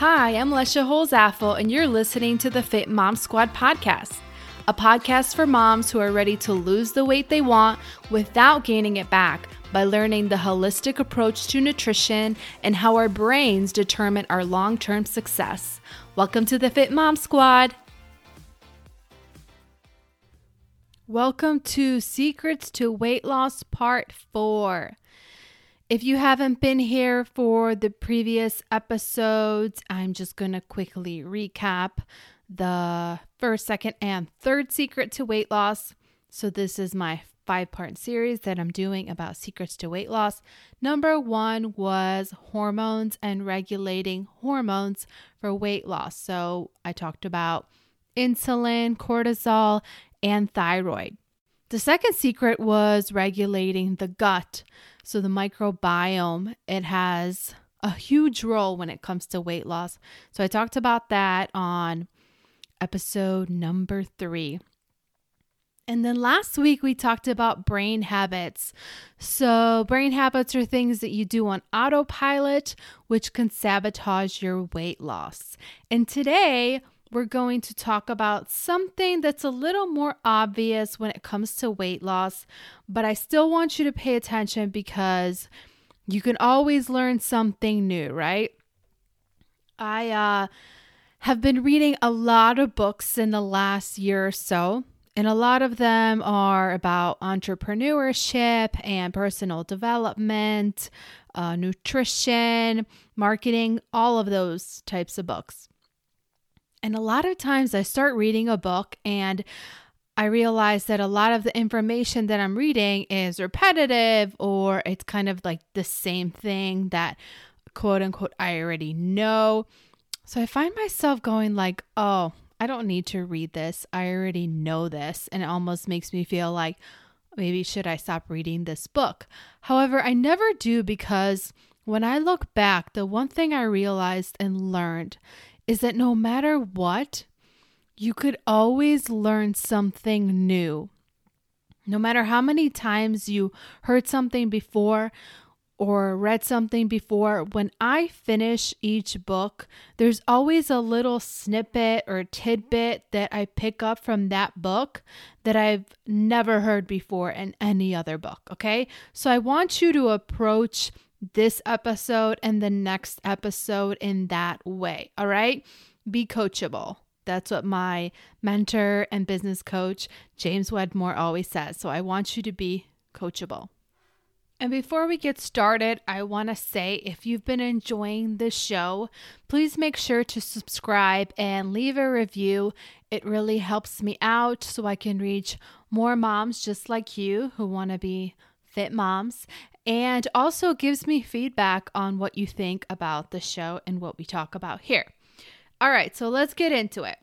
Hi, I'm Lesha Holzapfel, and you're listening to the Fit Mom Squad podcast, a podcast for moms who are ready to lose the weight they want without gaining it back by learning the holistic approach to nutrition and how our brains determine our long term success. Welcome to the Fit Mom Squad. Welcome to Secrets to Weight Loss Part 4. If you haven't been here for the previous episodes, I'm just going to quickly recap the first, second, and third secret to weight loss. So, this is my five part series that I'm doing about secrets to weight loss. Number one was hormones and regulating hormones for weight loss. So, I talked about insulin, cortisol, and thyroid. The second secret was regulating the gut. So, the microbiome, it has a huge role when it comes to weight loss. So, I talked about that on episode number three. And then last week we talked about brain habits. So, brain habits are things that you do on autopilot, which can sabotage your weight loss. And today we're going to talk about something that's a little more obvious when it comes to weight loss, but I still want you to pay attention because you can always learn something new, right? I uh, have been reading a lot of books in the last year or so, and a lot of them are about entrepreneurship and personal development, uh, nutrition, marketing, all of those types of books. And a lot of times I start reading a book and I realize that a lot of the information that I'm reading is repetitive or it's kind of like the same thing that quote unquote I already know. So I find myself going like, "Oh, I don't need to read this. I already know this." And it almost makes me feel like maybe should I stop reading this book? However, I never do because when I look back, the one thing I realized and learned is that no matter what, you could always learn something new. No matter how many times you heard something before or read something before, when I finish each book, there's always a little snippet or tidbit that I pick up from that book that I've never heard before in any other book. Okay. So I want you to approach this episode and the next episode in that way. All right. Be coachable. That's what my mentor and business coach, James Wedmore, always says. So I want you to be coachable. And before we get started, I want to say if you've been enjoying this show, please make sure to subscribe and leave a review. It really helps me out so I can reach more moms just like you who want to be fit moms and also gives me feedback on what you think about the show and what we talk about here. All right, so let's get into it.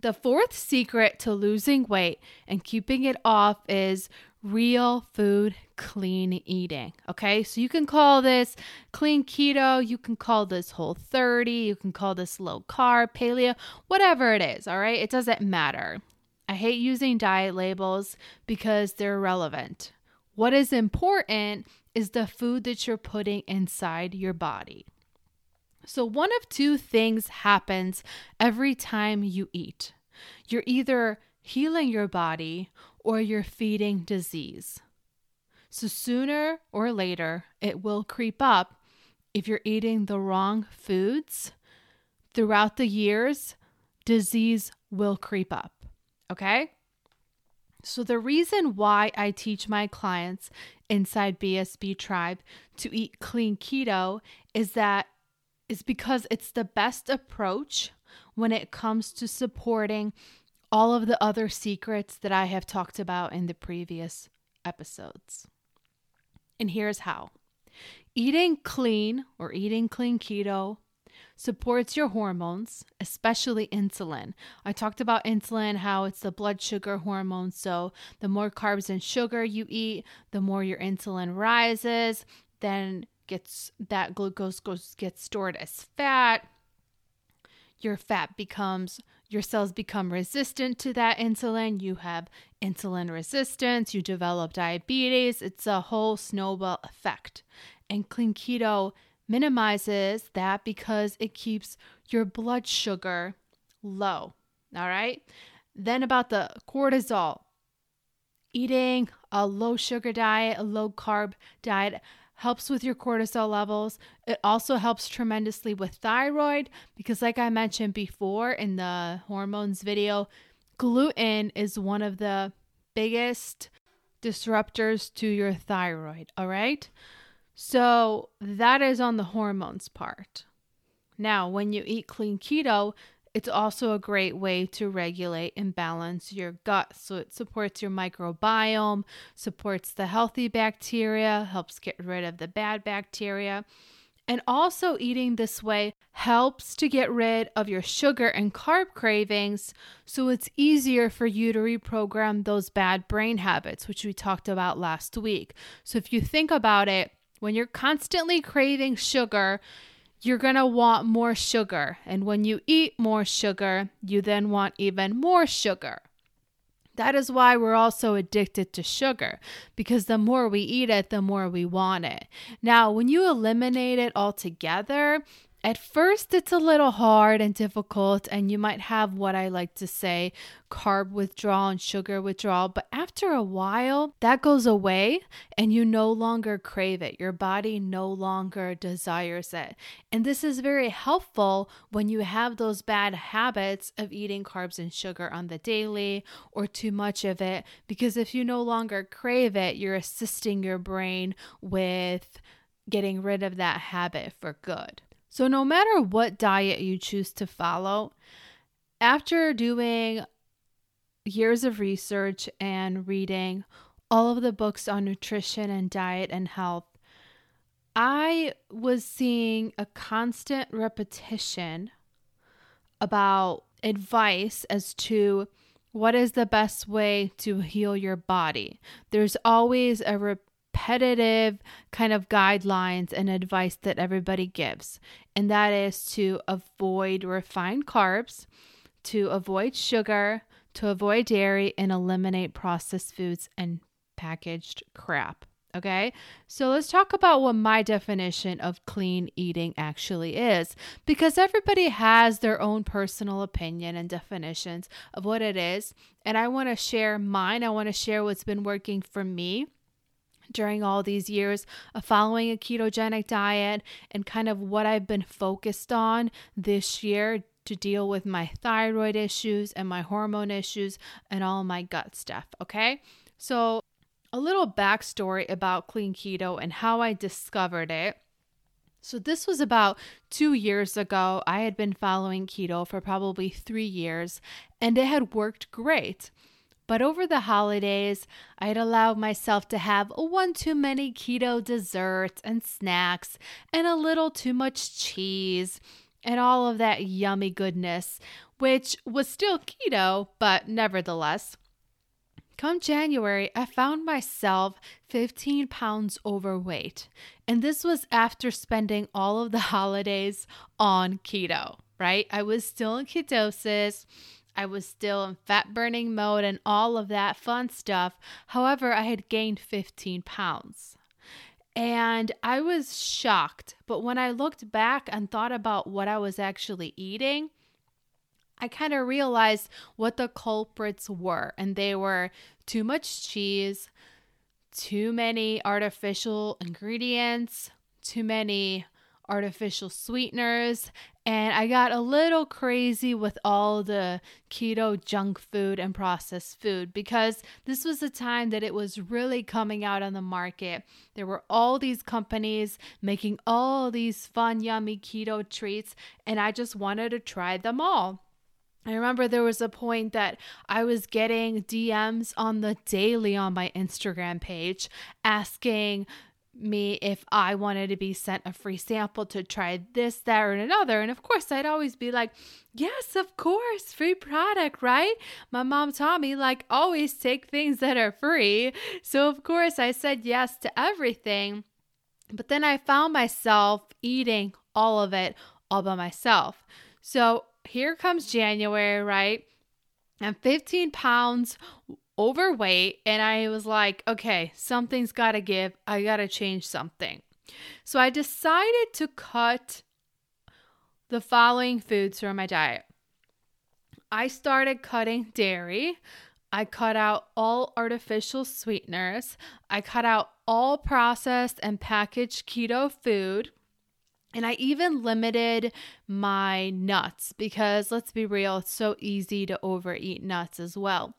The fourth secret to losing weight and keeping it off is real food, clean eating. Okay, so you can call this clean keto, you can call this whole 30, you can call this low carb, paleo, whatever it is. All right, it doesn't matter. I hate using diet labels because they're irrelevant. What is important is the food that you're putting inside your body. So, one of two things happens every time you eat you're either healing your body or you're feeding disease. So, sooner or later, it will creep up if you're eating the wrong foods. Throughout the years, disease will creep up. Okay? So, the reason why I teach my clients inside BSB Tribe to eat clean keto is that is because it's the best approach when it comes to supporting all of the other secrets that I have talked about in the previous episodes. And here's how eating clean or eating clean keto supports your hormones, especially insulin. I talked about insulin, how it's the blood sugar hormone. So, the more carbs and sugar you eat, the more your insulin rises, then gets that glucose goes gets stored as fat. Your fat becomes your cells become resistant to that insulin. You have insulin resistance, you develop diabetes. It's a whole snowball effect. And clean keto minimizes that because it keeps your blood sugar low. All right. Then about the cortisol. Eating a low sugar diet, a low carb diet helps with your cortisol levels. It also helps tremendously with thyroid because, like I mentioned before in the hormones video, gluten is one of the biggest disruptors to your thyroid. All right. So that is on the hormones part. Now, when you eat clean keto, it's also a great way to regulate and balance your gut. So it supports your microbiome, supports the healthy bacteria, helps get rid of the bad bacteria. And also, eating this way helps to get rid of your sugar and carb cravings. So it's easier for you to reprogram those bad brain habits, which we talked about last week. So if you think about it, when you're constantly craving sugar, you're going to want more sugar. And when you eat more sugar, you then want even more sugar. That is why we're also addicted to sugar because the more we eat it, the more we want it. Now, when you eliminate it altogether, at first, it's a little hard and difficult, and you might have what I like to say carb withdrawal and sugar withdrawal. But after a while, that goes away and you no longer crave it. Your body no longer desires it. And this is very helpful when you have those bad habits of eating carbs and sugar on the daily or too much of it, because if you no longer crave it, you're assisting your brain with getting rid of that habit for good. So, no matter what diet you choose to follow, after doing years of research and reading all of the books on nutrition and diet and health, I was seeing a constant repetition about advice as to what is the best way to heal your body. There's always a repetitive kind of guidelines and advice that everybody gives, and that is to avoid refined carbs, to avoid sugar, to avoid dairy, and eliminate processed foods and packaged crap. Okay, so let's talk about what my definition of clean eating actually is because everybody has their own personal opinion and definitions of what it is. And I want to share mine. I want to share what's been working for me during all these years of following a ketogenic diet and kind of what I've been focused on this year to deal with my thyroid issues and my hormone issues and all my gut stuff. Okay. So, a little backstory about clean keto and how I discovered it. So, this was about two years ago. I had been following keto for probably three years and it had worked great. But over the holidays, I'd allowed myself to have one too many keto desserts and snacks and a little too much cheese and all of that yummy goodness, which was still keto, but nevertheless. Come January, I found myself 15 pounds overweight. And this was after spending all of the holidays on keto, right? I was still in ketosis. I was still in fat burning mode and all of that fun stuff. However, I had gained 15 pounds. And I was shocked. But when I looked back and thought about what I was actually eating, I kind of realized what the culprits were. And they were too much cheese, too many artificial ingredients, too many artificial sweeteners, and I got a little crazy with all the keto junk food and processed food because this was the time that it was really coming out on the market. There were all these companies making all these fun, yummy keto treats, and I just wanted to try them all. I remember there was a point that I was getting DMs on the daily on my Instagram page asking me if I wanted to be sent a free sample to try this, that, or another. And of course, I'd always be like, yes, of course, free product, right? My mom taught me, like, always take things that are free. So, of course, I said yes to everything. But then I found myself eating all of it all by myself. So, here comes January, right? I'm 15 pounds overweight and I was like, okay, something's got to give. I got to change something. So I decided to cut the following foods from my diet. I started cutting dairy. I cut out all artificial sweeteners. I cut out all processed and packaged keto food. And I even limited my nuts because let's be real, it's so easy to overeat nuts as well.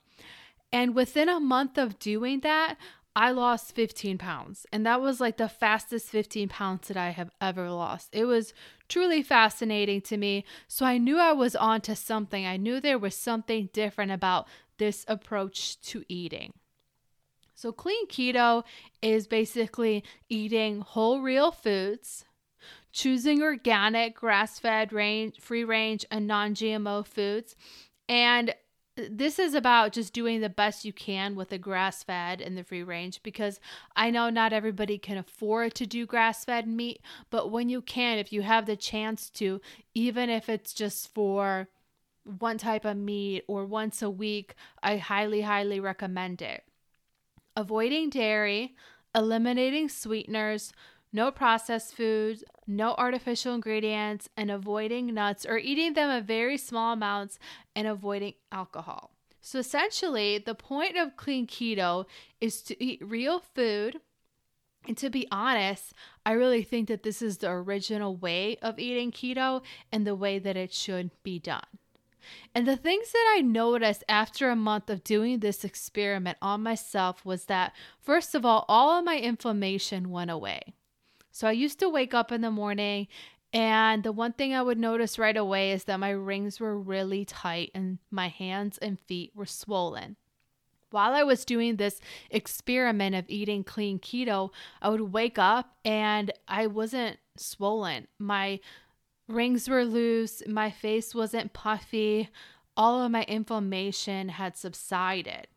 And within a month of doing that, I lost 15 pounds. And that was like the fastest 15 pounds that I have ever lost. It was truly fascinating to me. So I knew I was onto something. I knew there was something different about this approach to eating. So, clean keto is basically eating whole real foods, choosing organic, grass fed, range, free range, and non GMO foods, and this is about just doing the best you can with the grass fed and the free range because I know not everybody can afford to do grass fed meat, but when you can, if you have the chance to, even if it's just for one type of meat or once a week, I highly, highly recommend it. Avoiding dairy, eliminating sweeteners, no processed foods, no artificial ingredients, and avoiding nuts or eating them in very small amounts and avoiding alcohol. So essentially, the point of clean keto is to eat real food. And to be honest, I really think that this is the original way of eating keto and the way that it should be done. And the things that I noticed after a month of doing this experiment on myself was that, first of all, all of my inflammation went away. So I used to wake up in the morning and the one thing I would notice right away is that my rings were really tight and my hands and feet were swollen. While I was doing this experiment of eating clean keto, I would wake up and I wasn't swollen. My rings were loose, my face wasn't puffy, all of my inflammation had subsided.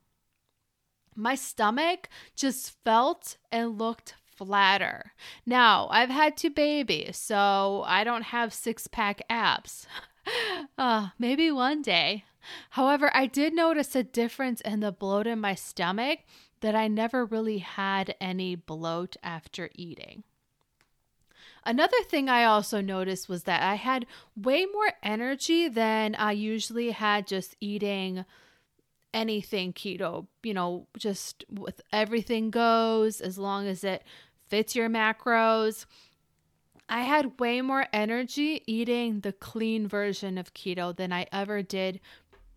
My stomach just felt and looked flatter. Now, I've had two babies, so I don't have six pack abs. uh, maybe one day. However, I did notice a difference in the bloat in my stomach that I never really had any bloat after eating. Another thing I also noticed was that I had way more energy than I usually had just eating anything keto, you know, just with everything goes as long as it fits your macros. I had way more energy eating the clean version of keto than I ever did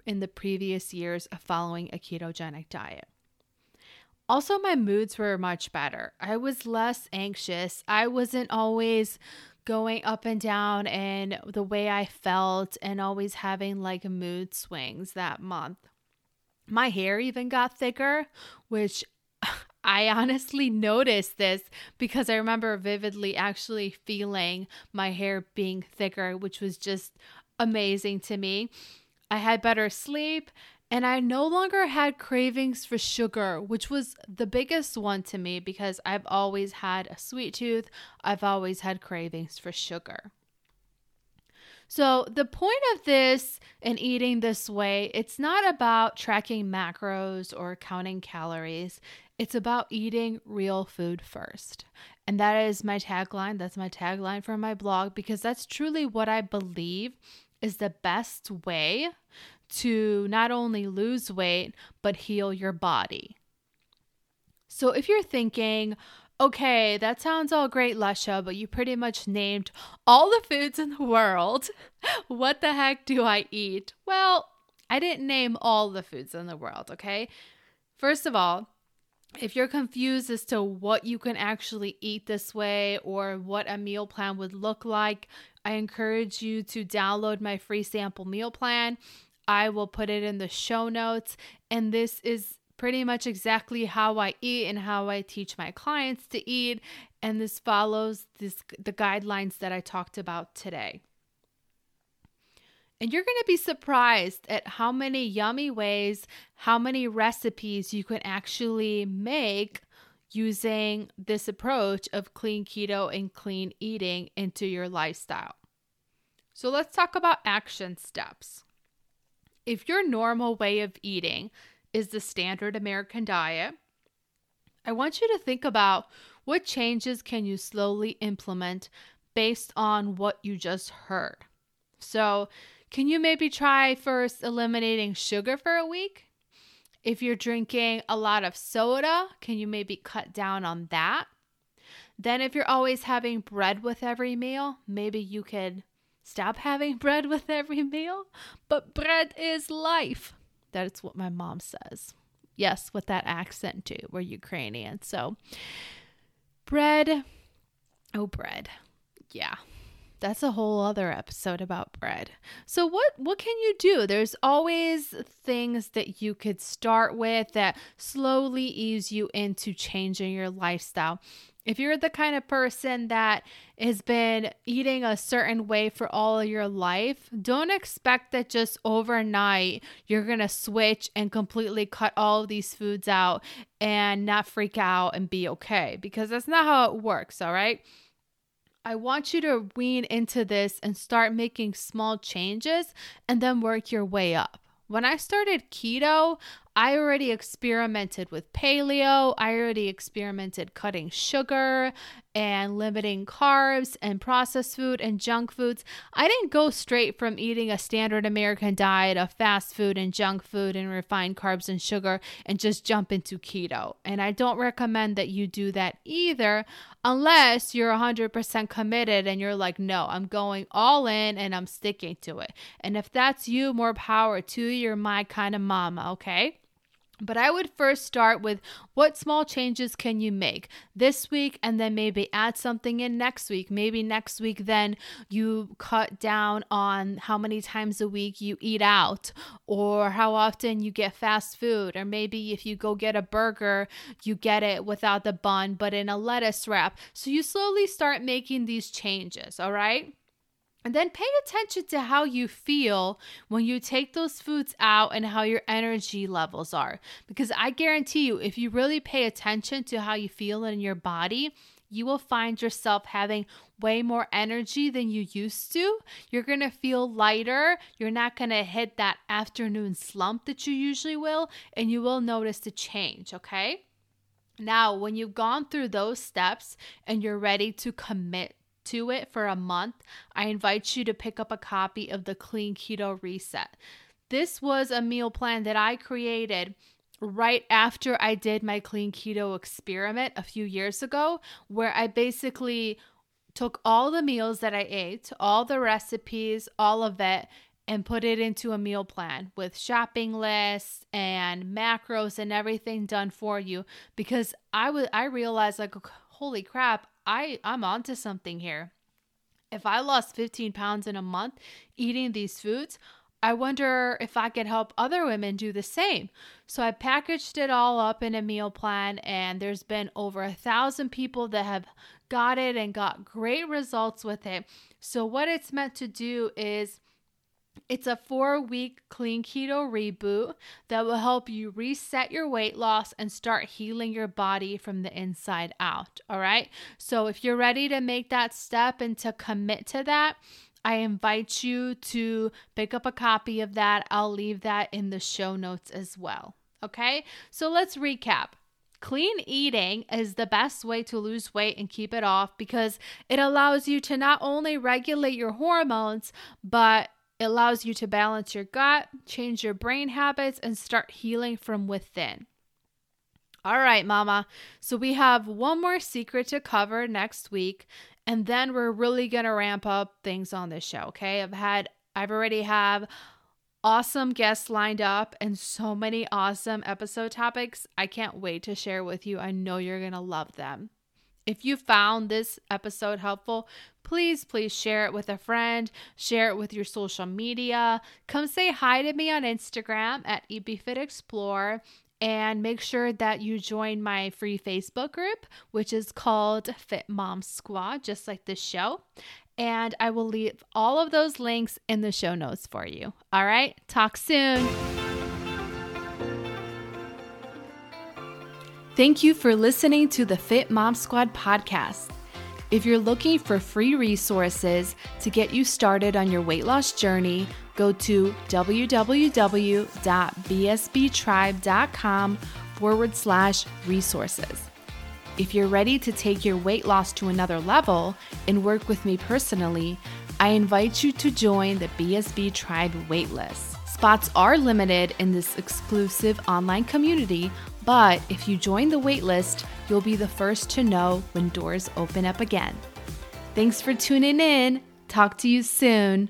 in the previous years of following a ketogenic diet. Also, my moods were much better. I was less anxious. I wasn't always going up and down in the way I felt and always having like mood swings that month. My hair even got thicker, which I honestly noticed this because I remember vividly actually feeling my hair being thicker, which was just amazing to me. I had better sleep and I no longer had cravings for sugar, which was the biggest one to me because I've always had a sweet tooth. I've always had cravings for sugar. So, the point of this and eating this way, it's not about tracking macros or counting calories. It's about eating real food first. And that is my tagline. That's my tagline for my blog because that's truly what I believe is the best way to not only lose weight, but heal your body. So if you're thinking, okay, that sounds all great, Lesha, but you pretty much named all the foods in the world. what the heck do I eat? Well, I didn't name all the foods in the world, okay? First of all, if you're confused as to what you can actually eat this way or what a meal plan would look like, I encourage you to download my free sample meal plan. I will put it in the show notes. And this is pretty much exactly how I eat and how I teach my clients to eat. And this follows this, the guidelines that I talked about today. And you're going to be surprised at how many yummy ways, how many recipes you can actually make using this approach of clean keto and clean eating into your lifestyle. So let's talk about action steps. If your normal way of eating is the standard American diet, I want you to think about What changes can you slowly implement based on what you just heard? So, can you maybe try first eliminating sugar for a week? If you're drinking a lot of soda, can you maybe cut down on that? Then, if you're always having bread with every meal, maybe you could stop having bread with every meal. But bread is life. That's what my mom says. Yes, with that accent too. We're Ukrainian. So, bread. Oh, bread. Yeah that's a whole other episode about bread. So what what can you do? There's always things that you could start with that slowly ease you into changing your lifestyle. If you're the kind of person that has been eating a certain way for all of your life, don't expect that just overnight you're going to switch and completely cut all of these foods out and not freak out and be okay because that's not how it works, all right? I want you to wean into this and start making small changes and then work your way up. When I started keto, I already experimented with paleo. I already experimented cutting sugar and limiting carbs and processed food and junk foods. I didn't go straight from eating a standard American diet of fast food and junk food and refined carbs and sugar and just jump into keto. And I don't recommend that you do that either unless you're 100% committed and you're like, no, I'm going all in and I'm sticking to it. And if that's you, more power to you. You're my kind of mama, okay? But I would first start with what small changes can you make this week and then maybe add something in next week. Maybe next week, then you cut down on how many times a week you eat out or how often you get fast food. Or maybe if you go get a burger, you get it without the bun but in a lettuce wrap. So you slowly start making these changes, all right? And then pay attention to how you feel when you take those foods out and how your energy levels are. Because I guarantee you, if you really pay attention to how you feel in your body, you will find yourself having way more energy than you used to. You're to feel lighter. You're not to hit that afternoon slump that you usually will, and you will notice the change, okay? Now, when you've gone through those steps and you're ready to commit to it for a month, I invite you to pick up a copy of the Clean Keto Reset. This was a meal plan that I created right after I did my clean keto experiment a few years ago, where I basically took all the meals that I ate, all the recipes, all of it, and put it into a meal plan with shopping lists and macros and everything done for you because I would I realized like holy crap I I'm onto something here. If I lost 15 pounds in a month eating these foods, I wonder if I could help other women do the same. So I packaged it all up in a meal plan, and there's been over a thousand people that have got it and got great results with it. So, what it's meant to do is it's a four week clean keto reboot that will help you reset your weight loss and start healing your body from the inside out. All right. So, if you're ready to make that step and to commit to that, I invite you to pick up a copy of that. I'll leave that in the show notes as well. Okay. So, let's recap. Clean eating is the best way to lose weight and keep it off because it allows you to not only regulate your hormones, but it allows you to balance your gut, change your brain habits, and start healing from within. All right, mama. So we have one more secret to cover next week, and then we're really to ramp up things on this show, okay? I've had I've already have awesome guests lined up and so many awesome episode topics. I can't wait to share with you. I know you're to love them. If you found this episode helpful, please, please share it with a friend, share it with your social media. Come say hi to me on Instagram at EatBeFitExplore and make sure that you join my free Facebook group, which is called Fit Mom Squad, just like this show. And I will leave all of those links in the show notes for you. All right, talk soon. Thank you for listening to the Fit Mom Squad podcast. If you're looking for free resources to get you started on your weight loss journey, go to www.bsbtribe.com forward slash resources. If you're ready to take your weight loss to another level and work with me personally, I invite you to join the BSB Tribe waitlist. Spots are limited in this exclusive online community, but if you join the waitlist, you'll be the first to know when doors open up again. Thanks for tuning in. Talk to you soon.